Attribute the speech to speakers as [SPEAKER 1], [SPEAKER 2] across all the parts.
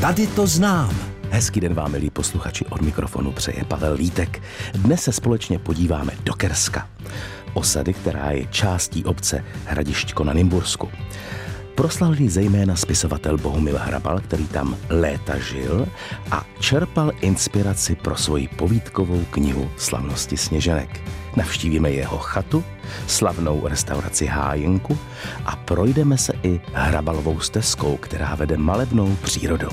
[SPEAKER 1] Tady to znám.
[SPEAKER 2] Hezký den vám, milí posluchači, od mikrofonu přeje Pavel Lítek. Dnes se společně podíváme do Kerska, osady, která je částí obce Hradišťko na Nymbursku. Proslavil zejména spisovatel Bohumil Hrabal, který tam léta žil a čerpal inspiraci pro svoji povídkovou knihu Slavnosti sněženek. Navštívíme jeho chatu, slavnou restauraci Hájenku a projdeme se i hrabalovou stezkou, která vede malebnou přírodou.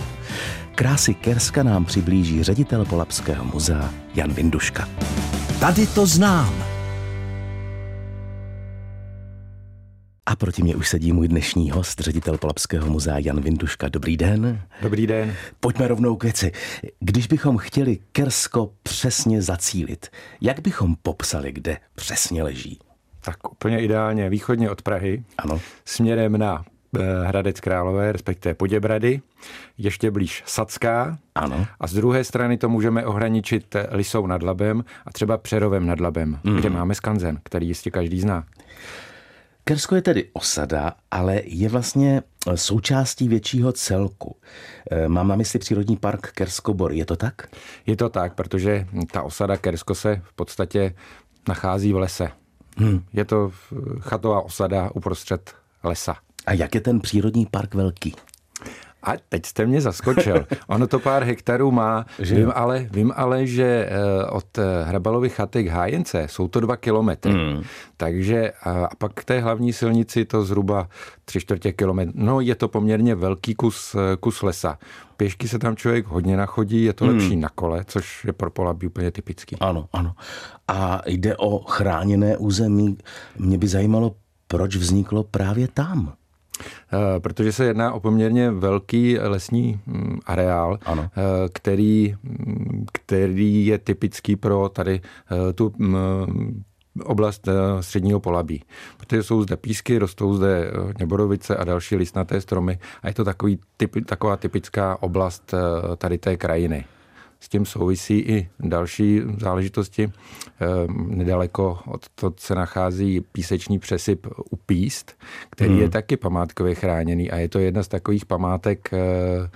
[SPEAKER 2] Krásy Kerska nám přiblíží ředitel Polapského muzea Jan Vinduška.
[SPEAKER 1] Tady to znám.
[SPEAKER 2] A proti mě už sedí můj dnešní host, ředitel Polapského muzea Jan Vinduška. Dobrý den.
[SPEAKER 3] Dobrý den.
[SPEAKER 2] Pojďme rovnou k věci. Když bychom chtěli Kersko přesně zacílit, jak bychom popsali, kde přesně leží?
[SPEAKER 3] Tak úplně ideálně východně od Prahy.
[SPEAKER 2] Ano.
[SPEAKER 3] Směrem na eh, Hradec Králové, respektive Poděbrady, ještě blíž Sacká.
[SPEAKER 2] Ano.
[SPEAKER 3] A z druhé strany to můžeme ohraničit eh, Lisou nad Labem a třeba Přerovem nad Labem, mm. kde máme skanzen, který jistě každý zná.
[SPEAKER 2] Kersko je tedy osada, ale je vlastně součástí většího celku. Eh, mám na mysli přírodní park Kerskobor, je to tak?
[SPEAKER 3] Je to tak, protože ta osada Kersko se v podstatě nachází v lese.
[SPEAKER 2] Hmm.
[SPEAKER 3] Je to chatová osada uprostřed lesa.
[SPEAKER 2] A jak je ten přírodní park velký?
[SPEAKER 3] A teď jste mě zaskočil. Ono to pár hektarů má.
[SPEAKER 2] Že
[SPEAKER 3] vím, ale, vím ale, že eh, od eh, Hrabalovy chaty k Hájence jsou to dva kilometry.
[SPEAKER 2] Hmm.
[SPEAKER 3] Takže a a pak k té hlavní silnici to zhruba tři čtvrtě kilometr. No je to poměrně velký kus, eh, kus lesa. Pěšky se tam člověk hodně nachodí, je to
[SPEAKER 2] Hmm.
[SPEAKER 3] lepší na kole, což je pro Polabí úplně typický.
[SPEAKER 2] Ano, ano. A jde o chráněné území. Mě by zajímalo, proč vzniklo právě tam.
[SPEAKER 3] Eh, Protože se jedná o poměrně velký lesní mm, areál,
[SPEAKER 2] Ano.
[SPEAKER 3] eh, který, mm, který je typický pro tady eh, tu mm, oblast středního polabí. Protože jsou zde písky, rostou zde neborovice a další listnaté stromy a je to takový, typ, taková typická oblast tady té krajiny. S tím souvisí i další záležitosti. Ehm, Nedaleko od to se nachází písečný přesyp u Píst, který
[SPEAKER 2] Hmm.
[SPEAKER 3] je taky památkově chráněný a je to jedna z takových památek, eh,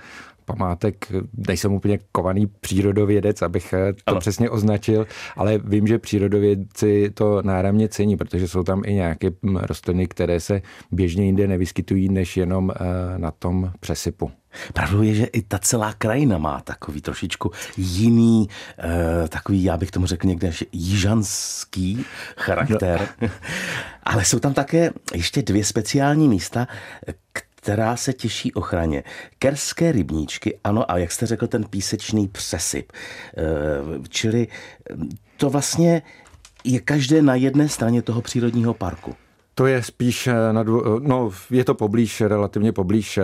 [SPEAKER 3] památek, nejsem úplně kovaný přírodovědec, abych eh, to
[SPEAKER 2] Ano.
[SPEAKER 3] přesně označil, ale vím, že přírodovědci to náramně cení, protože jsou tam i nějaké hm, rostliny, které se běžně jinde nevyskytují, než jenom eh, na tom přesypu.
[SPEAKER 2] Pravdou je, že i ta celá krajina má takový trošičku jiný, eh, takový, já bych tomu řekl někde až jižanský charakter. Ale jsou tam také ještě dvě speciální místa, která se těší ochraně. Kerské rybníčky, ano, a jak jste řekl, ten písečný přesyp. Eh, čili eh, to vlastně je každé na jedné straně toho přírodního parku.
[SPEAKER 3] To je spíš, eh, na dvo, no je to poblíž, relativně poblíž eh,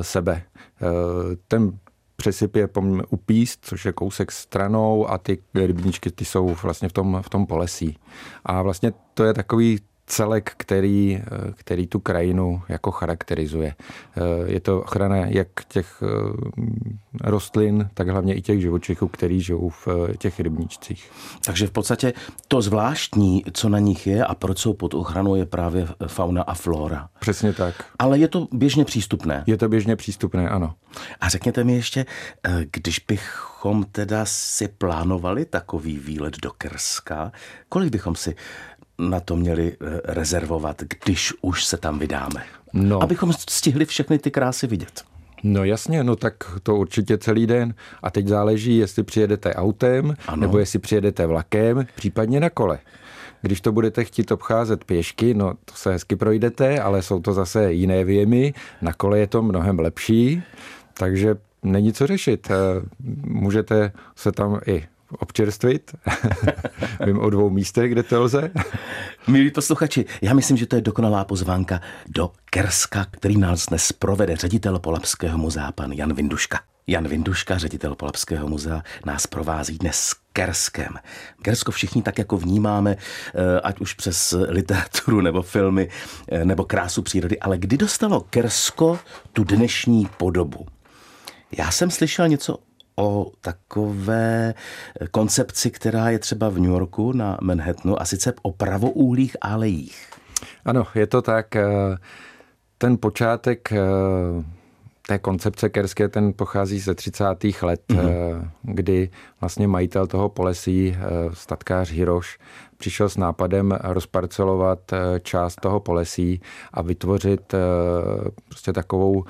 [SPEAKER 3] sebe. Eh, Ten přesyp je pom- u Píst, což je kousek stranou a ty rybníčky ty jsou vlastně v tom, v tom polesí. A vlastně to je takový celek, který, eh, který tu krajinu jako charakterizuje. Eh, Je to ochrana jak těch eh, rostlin, tak hlavně i těch živočichů, který žijou v těch rybníčcích.
[SPEAKER 2] Takže v podstatě to zvláštní, co na nich je a proč jsou pod ochranou, je právě fauna a flora.
[SPEAKER 3] Přesně tak.
[SPEAKER 2] Ale je to běžně přístupné.
[SPEAKER 3] Je to běžně přístupné, ano.
[SPEAKER 2] A řekněte mi ještě, když bychom teda si plánovali takový výlet do Krska, kolik bychom si na to měli eh, rezervovat, když už se tam vydáme?
[SPEAKER 3] No.
[SPEAKER 2] Abychom stihli všechny ty krásy vidět.
[SPEAKER 3] No jasně, no tak to určitě celý den. A teď záleží, jestli přijedete autem, Ano. nebo jestli přijedete vlakem, případně na kole. Když to budete chtít obcházet pěšky, no to se hezky projdete, ale jsou to zase jiné věmy. Na kole je to mnohem lepší, takže není co řešit. Eh, Můžete se tam i občerstvit. Vím o dvou místech, kde to lze.
[SPEAKER 2] Milí posluchači, já myslím, že to je dokonalá pozvánka do Kerska, který nás dnes provede ředitel Polapského muzea, pan Jan Vinduška. Jan Vinduška, ředitel Polapského muzea, nás provází dnes Kerskem. Kersko všichni tak jako vnímáme, eh, ať už přes literaturu nebo filmy, eh, nebo krásu přírody, ale kdy dostalo Kersko tu dnešní podobu? Já jsem slyšel něco o takové koncepci, která je třeba v New Yorku na Manhattanu, a sice o pravoúhlých alejích.
[SPEAKER 3] Ano, je to tak. eh, Ten počátek eh, té koncepce kerské, ten pochází ze 30. let, mm-hmm. kdy vlastně majitel toho polesí, statkář Hiroš, přišel s nápadem rozparcelovat část toho polesí a vytvořit prostě takovou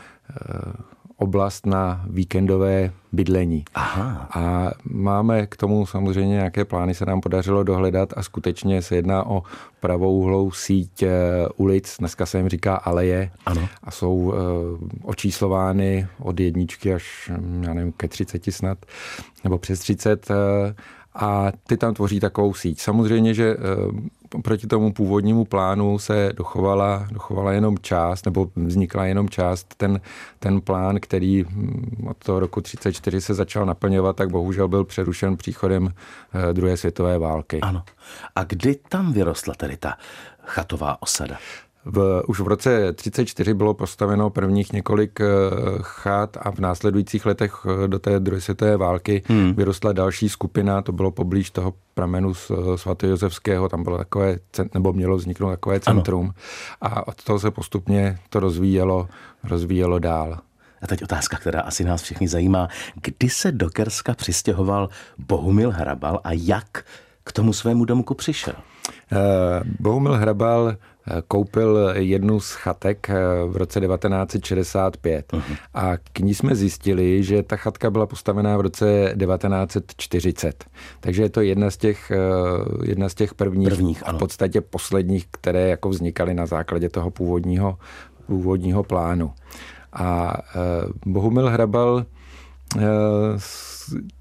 [SPEAKER 3] oblast na víkendové bydlení.
[SPEAKER 2] Aha.
[SPEAKER 3] A máme k tomu samozřejmě nějaké plány, se nám podařilo dohledat a skutečně se jedná o pravouhlou síť eh, ulic, dneska se jim říká aleje
[SPEAKER 2] ano.
[SPEAKER 3] a jsou uh, očíslovány od jedničky až, hm, já nevím, ke 30 snad, nebo přes 30 uh, a ty tam tvoří takovou síť. Samozřejmě, že proti tomu původnímu plánu se dochovala, dochovala jenom část, nebo vznikla jenom část. Ten, ten plán, který hm, od toho roku 34 se začal naplňovat, tak bohužel byl přerušen příchodem eh, druhé světové války.
[SPEAKER 2] Ano. A kdy tam vyrostla tedy ta chatová osada?
[SPEAKER 3] V, už v roce 34 bylo postaveno prvních několik eh, chat a v následujících letech eh, do té druhé světové války hmm. vyrostla další skupina, to bylo poblíž toho pramenu eh, svatojosefského, tam bylo takové, nebo mělo vzniknout takové centrum ano. a od toho se postupně to rozvíjelo, rozvíjelo dál.
[SPEAKER 2] A teď otázka, která asi nás všechny zajímá. Kdy se do Kerska přistěhoval Bohumil Hrabal a jak k tomu svému domku přišel?
[SPEAKER 3] Bohumil Hrabal koupil jednu z chatek eh, v roce 1965 uh-huh. a k ní jsme zjistili, že ta chatka byla postavená v roce 1940. Takže je to jedna z těch, eh, jedna z těch prvních, prvních a v podstatě posledních, které jako vznikaly na základě toho původního, původního plánu. A eh, Bohumil Hrabal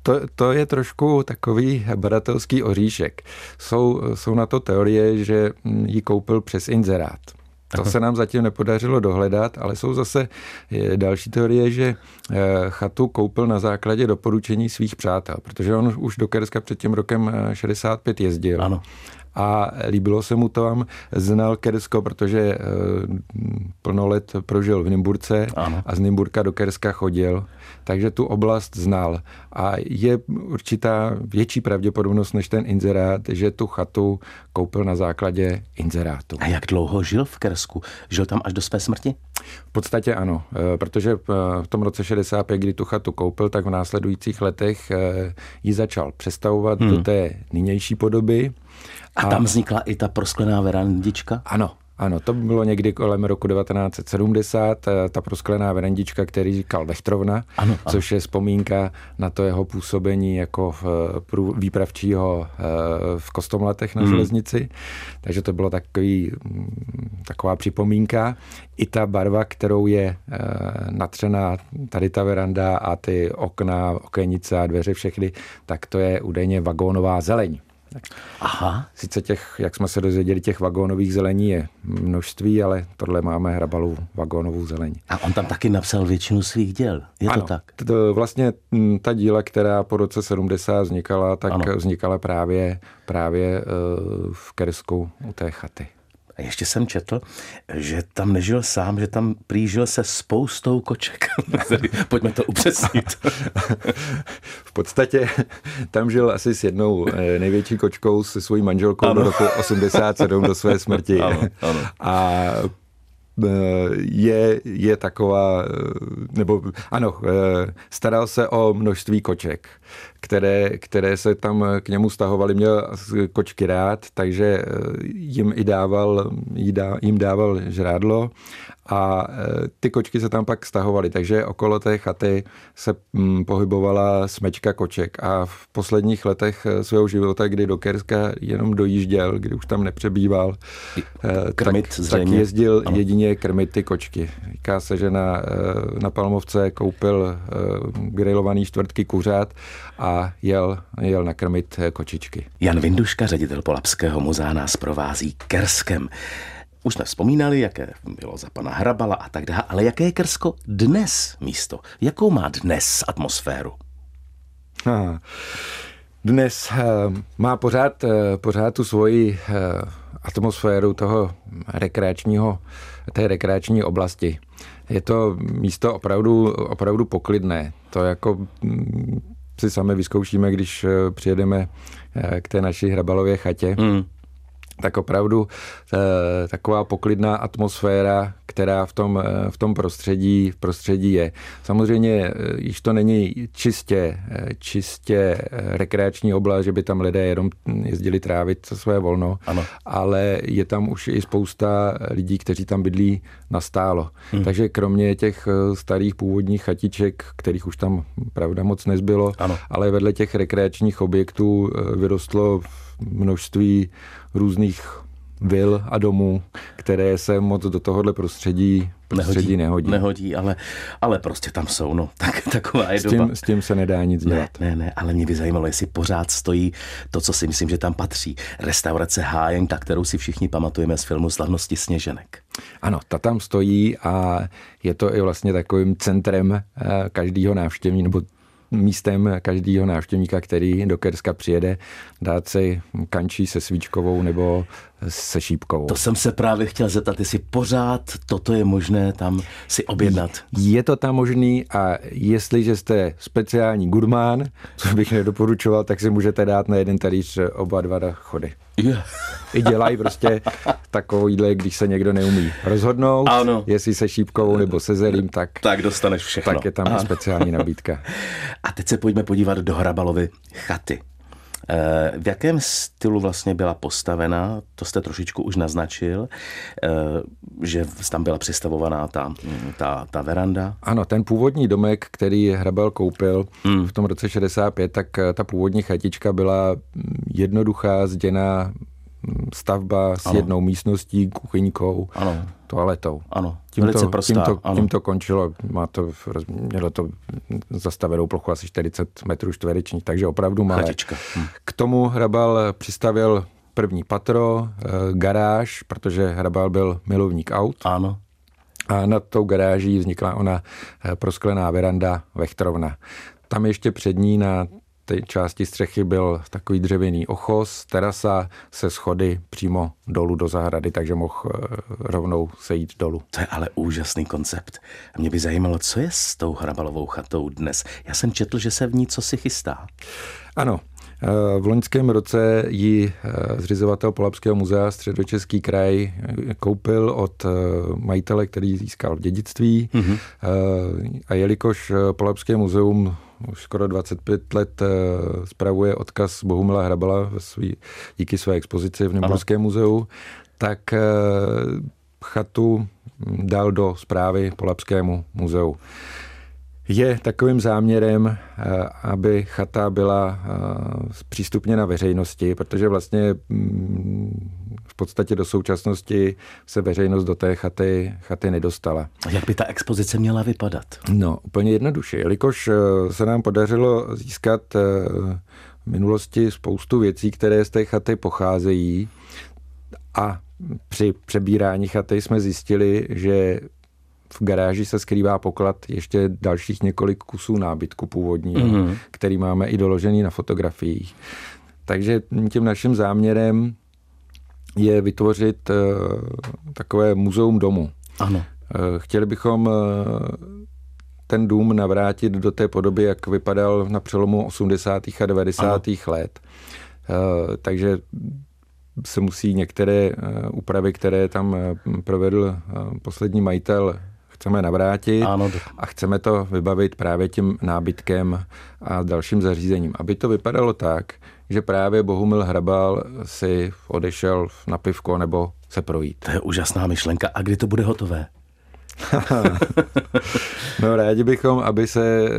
[SPEAKER 3] to, to je trošku takový badatelský oříšek. Jsou, jsou na to teorie, že ji koupil přes inzerát. To se nám zatím nepodařilo dohledat, ale jsou zase další teorie, že eh, chatu koupil na základě doporučení svých přátel, protože on už do Kerska před tím rokem 65 eh, jezdil.
[SPEAKER 2] Ano
[SPEAKER 3] a líbilo se mu to tam. Znal Kersko, protože eh, plno let prožil v Nymburce ano. a z Nymburka do Kerska chodil, takže tu oblast znal. A je určitá větší pravděpodobnost než ten inzerát, že tu chatu koupil na základě inzerátu.
[SPEAKER 2] A jak dlouho žil v Kersku? Žil tam až do své smrti?
[SPEAKER 3] V podstatě ano, eh, protože eh, v tom roce 65, kdy tu chatu koupil, tak v následujících letech ji začal přestavovat hmm. do té nynější podoby.
[SPEAKER 2] A, a tam vznikla i ta prosklená verandička?
[SPEAKER 3] Ano, ano, to bylo někdy kolem roku 1970, eh, ta prosklená verandička, který říkal Vechtrovna, ano, ano. což je vzpomínka na to jeho působení jako výpravčího eh, v Kostomletech na hmm. železnici. Takže to bylo takový, mm, taková připomínka. I ta barva, kterou je eh, natřená tady ta veranda a ty okna, okenice a dveře všechny, tak to je údajně vagónová zeleň.
[SPEAKER 2] Aha.
[SPEAKER 3] Sice těch, jak jsme se dozvěděli, těch vagónových zelení je množství, ale tohle máme hrabalou vagónovou zelení.
[SPEAKER 2] A on tam taky napsal většinu svých děl, je
[SPEAKER 3] ano,
[SPEAKER 2] to tak?
[SPEAKER 3] To vlastně ta díla, která po roce 70 vznikala, tak ano. vznikala právě, právě eh, v Kersku u té chaty.
[SPEAKER 2] A ještě jsem četl, že tam nežil sám, že tam prýžil se spoustou koček. Pojďme to upřesnit.
[SPEAKER 3] v podstatě tam žil asi s jednou eh, největší kočkou se svojí manželkou ano. do roku 87 do své smrti.
[SPEAKER 2] Ano, ano.
[SPEAKER 3] A je, je taková, nebo ano, staral se o množství koček, které, které se tam k němu stahovaly, měl kočky rád, takže jim i dával, jim dával žrádlo a e, ty kočky se tam pak stahovaly, takže okolo té chaty se mm, pohybovala smečka koček a v posledních letech e, svého života, kdy do Kerska jenom dojížděl, kdy už tam nepřebýval,
[SPEAKER 2] krmit
[SPEAKER 3] tak, tak jezdil ano. jedině krmit ty kočky. Říká se, že na, na Palmovce koupil grilovaný čtvrtky kuřat a jel, jel nakrmit kočičky.
[SPEAKER 2] Jan Vinduška, ředitel Polapského muzea, nás provází Kerskem. Už jsme vzpomínali, jaké bylo za pana Hrabala a tak dále, ale jaké je Krsko dnes místo? Jakou má dnes atmosféru?
[SPEAKER 3] Ha. Dnes uh, má pořád, uh, pořád tu svoji uh, atmosféru toho rekreačního, té rekreační oblasti. Je to místo opravdu, opravdu poklidné. To jako mm, si sami vyzkoušíme, když přijedeme k té naší hrabalově chatě. Mm tak opravdu e, taková poklidná atmosféra, která v tom, e, v tom prostředí, v prostředí je. Samozřejmě, e, již to není čistě, čistě rekreační oblast, že by tam lidé jenom jezdili trávit své volno, ano. ale je tam už i spousta lidí, kteří tam bydlí nastálo. Hmm. Takže kromě těch starých původních chatiček, kterých už tam pravda moc nezbylo, ano. ale vedle těch rekreačních objektů vyrostlo množství různých vil a domů, které se moc do tohohle prostředí, prostředí nehodí.
[SPEAKER 2] Nehodí, ale, ale prostě tam jsou, no. Tak, taková je
[SPEAKER 3] s tím,
[SPEAKER 2] doba.
[SPEAKER 3] S tím se nedá nic
[SPEAKER 2] ne,
[SPEAKER 3] dělat.
[SPEAKER 2] Ne, ne, ale mě by zajímalo, jestli pořád stojí to, co si myslím, že tam patří. Restaurace Hájenka, kterou si všichni pamatujeme z filmu Slavnosti Sněženek.
[SPEAKER 3] Ano, ta tam stojí a je to i vlastně takovým centrem eh, každého návštěvní nebo místem každého návštěvníka, který do Kerska přijede, dát si kančí se svíčkovou nebo se šípkou.
[SPEAKER 2] To jsem se právě chtěl zeptat, jestli pořád toto je možné tam si objednat.
[SPEAKER 3] Je to tam možný a jestliže jste speciální gurmán, co bych nedoporučoval, tak si můžete dát na jeden talíř oba dva chody. I dělají prostě takovýhle, když se někdo neumí rozhodnout, ano. jestli se šípkovou nebo se zelím, tak,
[SPEAKER 2] tak dostaneš všechno.
[SPEAKER 3] Tak je tam ano. speciální nabídka.
[SPEAKER 2] A teď se pojďme podívat do Hrabalovy chaty. Eh, v jakém stylu vlastně byla postavena, to jste trošičku už naznačil, eh, že tam byla přistavovaná ta, ta, ta veranda?
[SPEAKER 3] Ano, ten původní domek, který Hrabal koupil hmm. v tom roce 65, tak eh, ta původní chatička byla mm, jednoduchá, zděná stavba s ano. jednou místností, kuchyňkou, ano. toaletou.
[SPEAKER 2] Ano, tím velice to, prostá.
[SPEAKER 3] Tím to, ano. tím to končilo. Má to, mělo to zastavenou plochu asi 40 metrů čtverečních, takže opravdu malé.
[SPEAKER 2] Chatička. Hm.
[SPEAKER 3] K tomu Hrabal přistavil první patro, eh, garáž, protože Hrabal byl milovník aut.
[SPEAKER 2] Ano.
[SPEAKER 3] A nad tou garáží vznikla ona eh, prosklená veranda Vechtrovna. Tam ještě před ní na té části střechy byl takový dřevěný ochos, terasa se schody přímo dolů do zahrady, takže mohl eh, rovnou sejít dolů.
[SPEAKER 2] To je ale úžasný koncept. A mě by zajímalo, co je s tou hrabalovou chatou dnes. Já jsem četl, že se v ní co si chystá.
[SPEAKER 3] Ano, v loňském roce ji eh, zřizovatel Polapského muzea Středočeský kraj eh, koupil od eh, majitele, který získal v dědictví. Mm-hmm. A jelikož Polapské muzeum už skoro 25 let spravuje odkaz Bohumila Hrabala ve svý, díky své expozici v Nymburském muzeu, tak chatu dal do zprávy Polapskému muzeu je takovým záměrem, eh, aby chata byla eh, přístupněna veřejnosti, protože vlastně mm, v podstatě do současnosti se veřejnost do té chaty, chaty nedostala.
[SPEAKER 2] A jak by ta expozice měla vypadat?
[SPEAKER 3] No, úplně jednoduše. Jelikož eh, se nám podařilo získat v minulosti spoustu věcí, které z té chaty pocházejí a při přebírání chaty jsme zjistili, že v garáži se skrývá poklad ještě dalších několik kusů nábytku původního, mm-hmm. který máme i doložený na fotografiích. Takže tím naším záměrem je vytvořit uh, takové muzeum domu.
[SPEAKER 2] Ano.
[SPEAKER 3] Uh, chtěli bychom uh, ten dům navrátit do té podoby, jak vypadal na přelomu 80. a 90. Ano. let. Takže se musí některé úpravy, které tam provedl poslední majitel, chceme navrátit
[SPEAKER 2] ano.
[SPEAKER 3] a chceme to vybavit právě tím nábytkem a dalším zařízením. Aby to vypadalo tak, že právě Bohumil Hrabal si odešel na pivko nebo se projít.
[SPEAKER 2] To je úžasná myšlenka. A kdy to bude hotové?
[SPEAKER 3] no rádi bychom, aby se eh,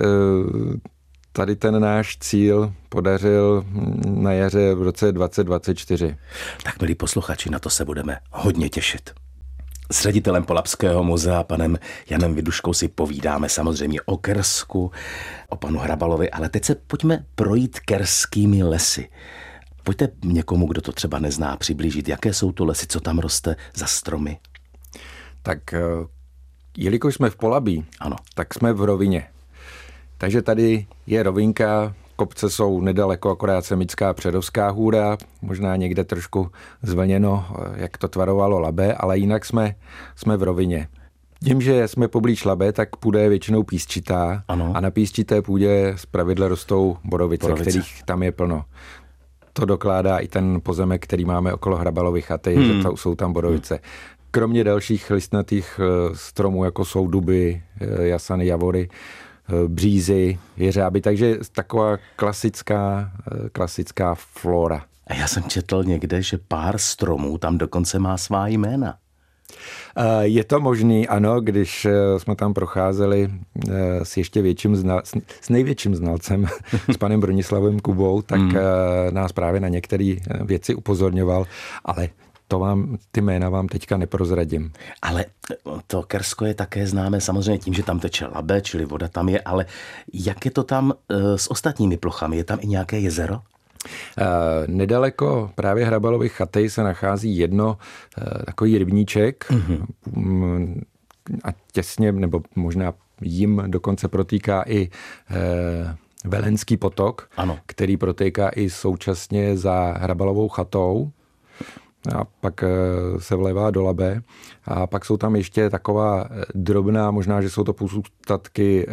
[SPEAKER 3] tady ten náš cíl podařil na jaře v roce 2024.
[SPEAKER 2] Tak milí posluchači, na to se budeme hodně těšit. S ředitelem Polapského muzea, panem Janem Viduškou, si povídáme samozřejmě o Kersku, o panu Hrabalovi, ale teď se pojďme projít kerskými lesy. Pojďte někomu, kdo to třeba nezná, přiblížit, jaké jsou to lesy, co tam roste za stromy.
[SPEAKER 3] Tak eh, jelikož jsme v Polabí,
[SPEAKER 2] ano.
[SPEAKER 3] tak jsme v rovině. Takže tady je rovinka, kopce jsou nedaleko, akorát Semická Předovská hůra, možná někde trošku zvlněno, jak to tvarovalo Labe, ale jinak jsme, jsme v rovině. Tím, že jsme poblíž Labe, tak půda je většinou písčitá
[SPEAKER 2] ano.
[SPEAKER 3] a na písčité půdě z pravidla rostou borovice, borovice, kterých tam je plno. to dokládá i ten pozemek, který máme okolo Hrabalovy chaty, hmm. že to, jsou tam bodovice. Kromě dalších listnatých eh, stromů, jako jsou duby, eh, jasany, javory, břízy, jeřáby, takže taková klasická, klasická flora.
[SPEAKER 2] A já jsem četl někde, že pár stromů tam dokonce má svá jména.
[SPEAKER 3] Je to možný, ano, když jsme tam procházeli s ještě větším, znal, s největším znalcem, s panem Bronislavem Kubou, tak mm. nás právě na některé věci upozorňoval, ale to vám, ty jména vám teďka neprozradím.
[SPEAKER 2] Ale to Kersko je také známé samozřejmě tím, že tam teče labe, čili voda tam je, ale jak je to tam e, s ostatními plochami? Je tam i nějaké jezero?
[SPEAKER 3] E, nedaleko právě Hrabalovy chaty se nachází jedno takový rybníček mm-hmm. a těsně, nebo možná jim dokonce protýká i Velenský potok, ano. který protéká i současně za Hrabalovou chatou a pak eh, se vlévá do Labe. A pak jsou tam ještě taková eh, drobná, možná, že jsou to pozůstatky e,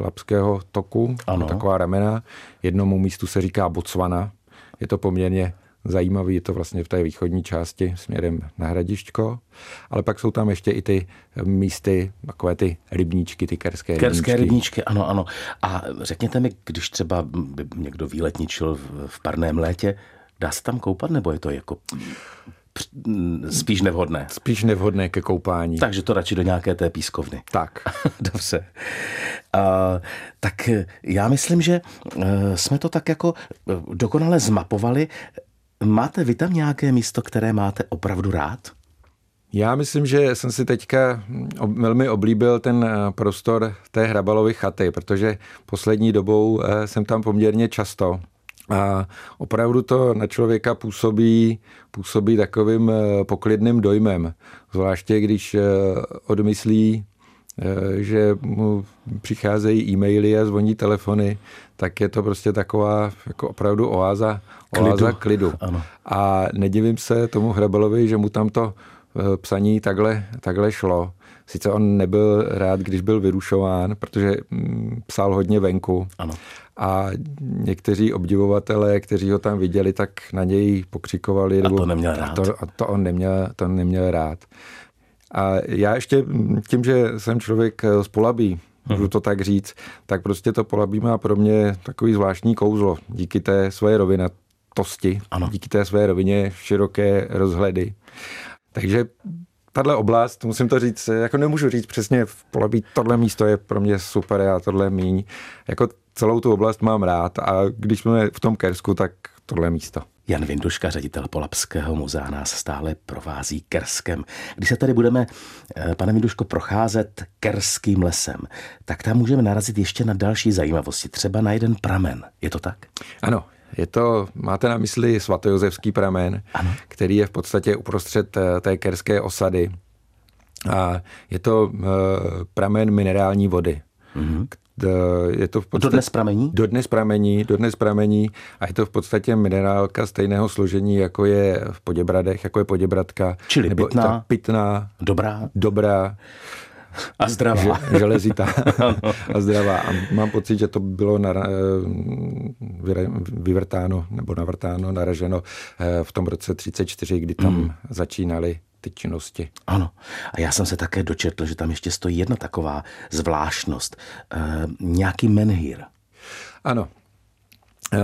[SPEAKER 3] Labského toku, ano. taková ramena. Jednomu místu se říká Botswana. Je to poměrně zajímavý, je to vlastně v té východní části směrem na Hradišťko, ale pak jsou tam ještě i ty místy, takové ty rybníčky, ty kerské rybníčky.
[SPEAKER 2] Kerské rybníčky, ano, ano. A řekněte mi, když třeba by někdo výletničil v parném létě, Dá se tam koupat, nebo je to jako spíš nevhodné?
[SPEAKER 3] Spíš nevhodné ke koupání.
[SPEAKER 2] Takže to radši do nějaké té pískovny.
[SPEAKER 3] Tak.
[SPEAKER 2] Dobře. Uh, tak já myslím, že e, jsme to tak jako e, dokonale zmapovali. Máte vy tam nějaké místo, které máte opravdu rád?
[SPEAKER 3] Já myslím, že jsem si teďka velmi oblíbil ten prostor té Hrabalovy chaty, protože poslední dobou jsem tam poměrně často. A opravdu to na člověka působí, působí takovým eh, poklidným dojmem. Zvláště když eh, odmyslí, eh, že mu přicházejí e-maily a zvoní telefony, tak je to prostě taková jako opravdu oáza, oáza klidu. klidu. Ano. A nedivím se tomu Hrebelovi, že mu tam to psaní takhle, takhle šlo. Sice on nebyl rád, když byl vyrušován, protože mm, psal hodně venku. Ano a někteří obdivovatelé, kteří ho tam viděli, tak na něj pokřikovali.
[SPEAKER 2] A to neměl rád.
[SPEAKER 3] To, a to on neměl, to neměl rád. A já ještě tím, že jsem člověk z Polabí, můžu mhm. to tak říct, tak prostě to Polabí má pro mě takový zvláštní kouzlo. Díky té své rovinatosti, ano. díky té své rovině široké rozhledy. Takže tahle oblast, musím to říct, jako nemůžu říct přesně v Polabí, tohle místo je pro mě super a tohle míň. Jako celou tu oblast mám rád a když jsme v tom Kersku, tak tohle místo.
[SPEAKER 2] Jan Vinduška, ředitel Polapského muzea, nás stále provází Kerskem. Když se tady budeme, eh, pane Vinduško, procházet Kerským lesem, tak tam můžeme narazit ještě na další zajímavosti, třeba na jeden pramen. Je to tak?
[SPEAKER 3] Ano, je to, máte na mysli svatojozevský pramen, ano. který je v podstatě uprostřed eh, té kerské osady. A je to uh, pramen minerální vody, mm-hmm.
[SPEAKER 2] Je to v podstatě, dodnes pramení?
[SPEAKER 3] Dodnes pramení, dodnes pramení a je to v podstatě minerálka stejného složení, jako je v Poděbradech, jako je Poděbradka.
[SPEAKER 2] Čili nebo pitná,
[SPEAKER 3] ta pitná,
[SPEAKER 2] dobrá,
[SPEAKER 3] dobrá
[SPEAKER 2] a zdravá.
[SPEAKER 3] Železitá a zdravá. A mám pocit, že to bylo na, vyvrtáno nebo navrtáno, naraženo eh, v tom roce 34, kdy tam mm. začínali ty činnosti.
[SPEAKER 2] Ano. A já jsem se také dočetl, že tam ještě stojí jedna taková zvláštnost. E, nějaký menhir.
[SPEAKER 3] Ano. E,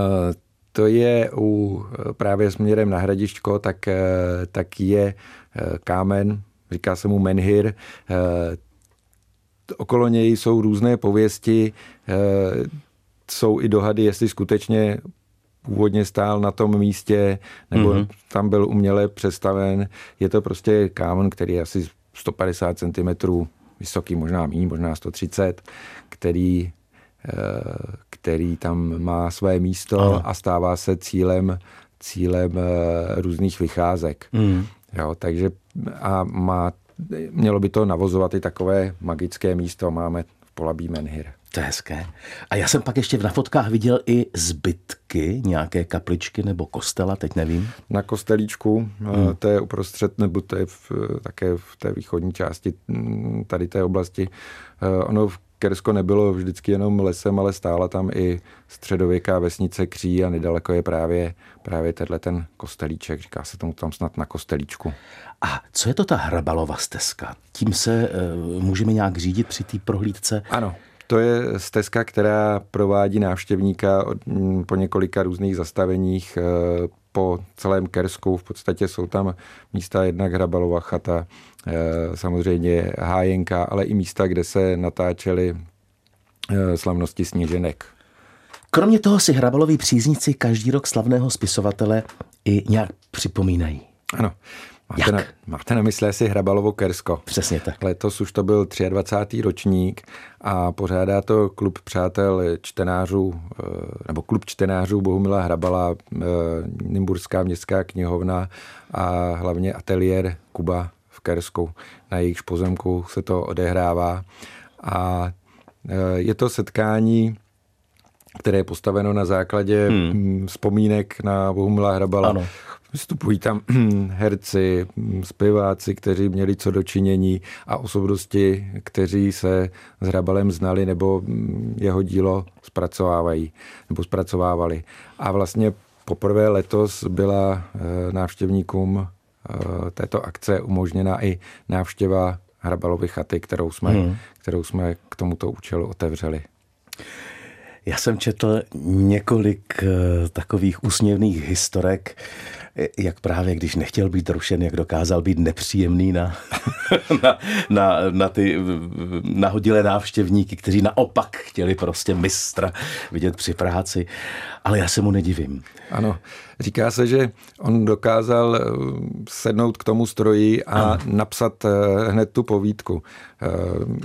[SPEAKER 3] to je u právě směrem na Hradišťko, tak, tak je kámen, říká se mu menhir. Okolo něj jsou různé pověsti, jsou i dohady, jestli skutečně původně stál na tom místě, nebo mm-hmm. tam byl uměle přestaven. Je to prostě kámen, který je asi 150 cm vysoký, možná méně, možná 130, který, eh, který tam má své místo ano. a stává se cílem, cílem eh, různých vycházek. Mm. Jo, takže a má, mělo by to navozovat i takové magické místo. Máme v Polabí Menhir.
[SPEAKER 2] To je hezké. A já jsem pak ještě na fotkách viděl i zbytky nějaké kapličky nebo kostela, teď nevím.
[SPEAKER 3] Na kostelíčku, hmm. to je uprostřed, nebo to je v, také v té východní části mm, tady té oblasti. Eh, ono v Kersko nebylo vždycky jenom lesem, ale stála tam i středověká vesnice Kří a nedaleko je právě, právě tenhle ten kostelíček, říká se tomu tam snad na kostelíčku.
[SPEAKER 2] A co je to ta hrabalova stezka? Tím se uh, můžeme nějak řídit při té prohlídce?
[SPEAKER 3] Ano, to je stezka, která provádí návštěvníka po několika různých zastaveních e, po celém Kersku. V podstatě jsou tam místa jednak Hrabalova chata, e, samozřejmě hájenka, ale i místa, kde se natáčely e, slavnosti sněženek.
[SPEAKER 2] Kromě toho si Hrabaloví příznici každý rok slavného spisovatele i nějak připomínají.
[SPEAKER 3] Ano. Máte, na, máte na mysli asi Hrabalovo Kersko.
[SPEAKER 2] Přesně tak.
[SPEAKER 3] Letos už to byl 23. ročník a pořádá to klub přátel čtenářů, eh, nebo klub čtenářů Bohumila Hrabala, eh, Nymburská městská knihovna a hlavně ateliér Kuba v Kersku. Na jejichž pozemku se to odehrává. A eh, je to setkání které je postaveno na základě hmm. vzpomínek na Bohumila Hrabala. Ano Vystupují tam herci, zpěváci, kteří měli co dočinění a osobnosti, kteří se s Hrabalem znali nebo jeho dílo zpracovávají nebo zpracovávali. A vlastně poprvé letos byla eh, návštěvníkům eh, této akce umožněna i návštěva Hrabalovy chaty, kterou jsme, hmm. kterou jsme k tomuto účelu otevřeli.
[SPEAKER 2] Já jsem četl několik eh, takových úsměvných historek jak právě, když nechtěl být rušen, jak dokázal být nepříjemný na, na, na, na ty nahodilé návštěvníky, kteří naopak chtěli prostě mistra vidět při práci. Ale já se mu nedivím.
[SPEAKER 3] Ano, říká se, že on dokázal eh, sednout k tomu stroji a ano. napsat eh, hned tu povídku. Eh,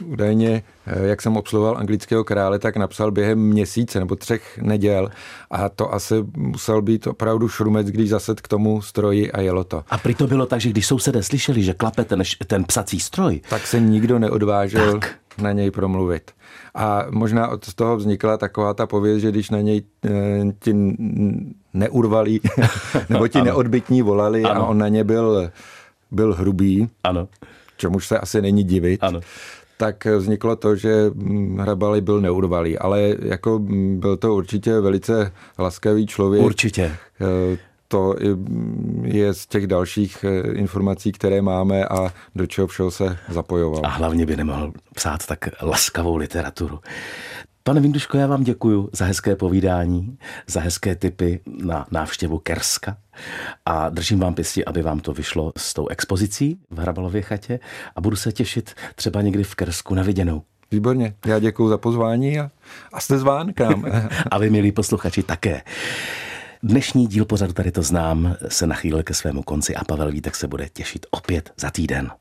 [SPEAKER 3] údajně, jak jsem obsluhoval anglického krále, tak napsal během měsíce nebo třech neděl a to asi musel být opravdu šrumec, když zased k tomu stroji a jelo to.
[SPEAKER 2] A to bylo tak, že když sousedé slyšeli, že klape ten, ten psací stroj,
[SPEAKER 3] tak se nikdo neodvážel tak. na něj promluvit. A možná od toho vznikla taková ta pověst, že když na něj eh, ti neurvalí, nebo ti neodbytní volali ano. a on na ně byl, byl hrubý, ano. čemuž se asi není divit, ano tak vzniklo to, že Hrabali byl neurvalý, ale jako byl to určitě velice laskavý člověk.
[SPEAKER 2] Určitě.
[SPEAKER 3] Eh, to je z těch dalších eh, informací, které máme a do čeho všeho se zapojoval.
[SPEAKER 2] A hlavně by nemohl psát tak laskavou literaturu. Pane Vinduško, já vám děkuji za hezké povídání, za hezké typy na návštěvu Kerska a držím vám pěstí, aby vám to vyšlo s tou expozicí v Hrabalově chatě a budu se těšit třeba někdy v Kersku na viděnou.
[SPEAKER 3] Výborně, já děkuji za pozvání a, a jste zván k nám.
[SPEAKER 2] a vy, milí posluchači, také. Dnešní díl pořadu tady to znám se nachýlil ke svému konci a Pavel Vítek se bude těšit opět za týden.